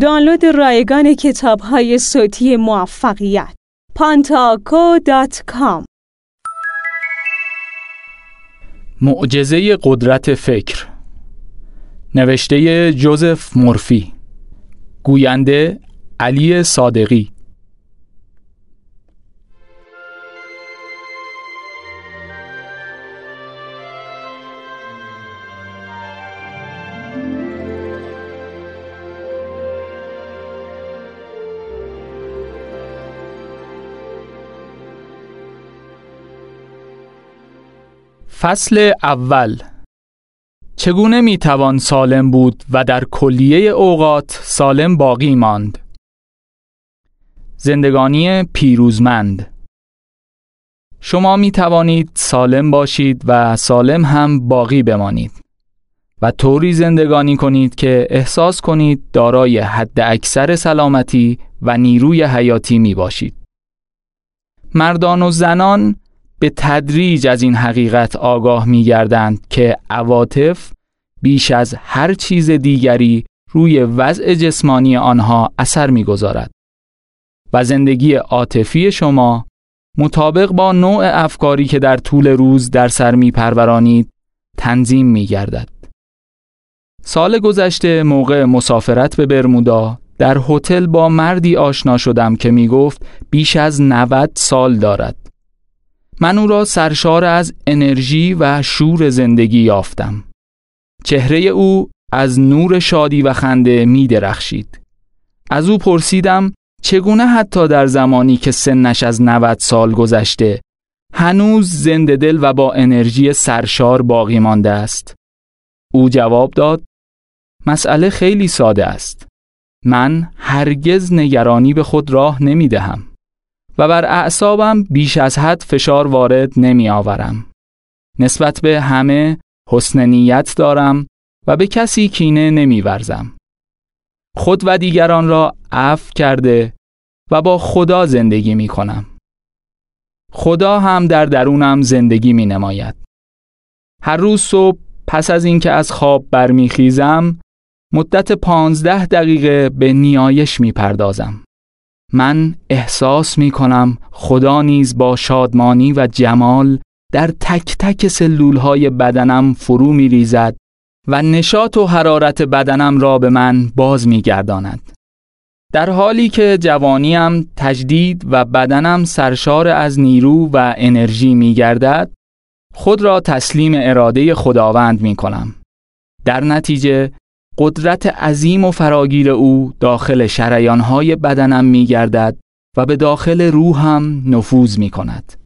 دانلود رایگان کتاب های صوتی موفقیت. pantaco.com معجزه قدرت فکر. نوشته جوزف مورفی. گوینده علی صادقی. فصل اول چگونه می توان سالم بود و در کلیه اوقات سالم باقی ماند؟ زندگانی پیروزمند شما می توانید سالم باشید و سالم هم باقی بمانید و طوری زندگانی کنید که احساس کنید دارای حد اکثر سلامتی و نیروی حیاتی می باشید. مردان و زنان به تدریج از این حقیقت آگاه می گردند که عواطف بیش از هر چیز دیگری روی وضع جسمانی آنها اثر می گذارد و زندگی عاطفی شما مطابق با نوع افکاری که در طول روز در سر می پرورانید تنظیم می گردد. سال گذشته موقع مسافرت به برمودا در هتل با مردی آشنا شدم که می گفت بیش از 90 سال دارد. من او را سرشار از انرژی و شور زندگی یافتم. چهره او از نور شادی و خنده می درخشید. از او پرسیدم چگونه حتی در زمانی که سنش از 90 سال گذشته هنوز زنده دل و با انرژی سرشار باقی مانده است. او جواب داد مسئله خیلی ساده است. من هرگز نگرانی به خود راه نمی دهم. و بر اعصابم بیش از حد فشار وارد نمی آورم. نسبت به همه حسن نیت دارم و به کسی کینه نمی ورزم. خود و دیگران را عفو کرده و با خدا زندگی می کنم. خدا هم در درونم زندگی می نماید. هر روز صبح پس از اینکه از خواب برمیخیزم مدت پانزده دقیقه به نیایش می پردازم. من احساس می کنم خدا نیز با شادمانی و جمال در تک تک سلول های بدنم فرو می ریزد و نشاط و حرارت بدنم را به من باز می گرداند. در حالی که جوانیم تجدید و بدنم سرشار از نیرو و انرژی می گردد خود را تسلیم اراده خداوند می کنم. در نتیجه قدرت عظیم و فراگیر او داخل شریانهای بدنم می گردد و به داخل روحم نفوذ می کند.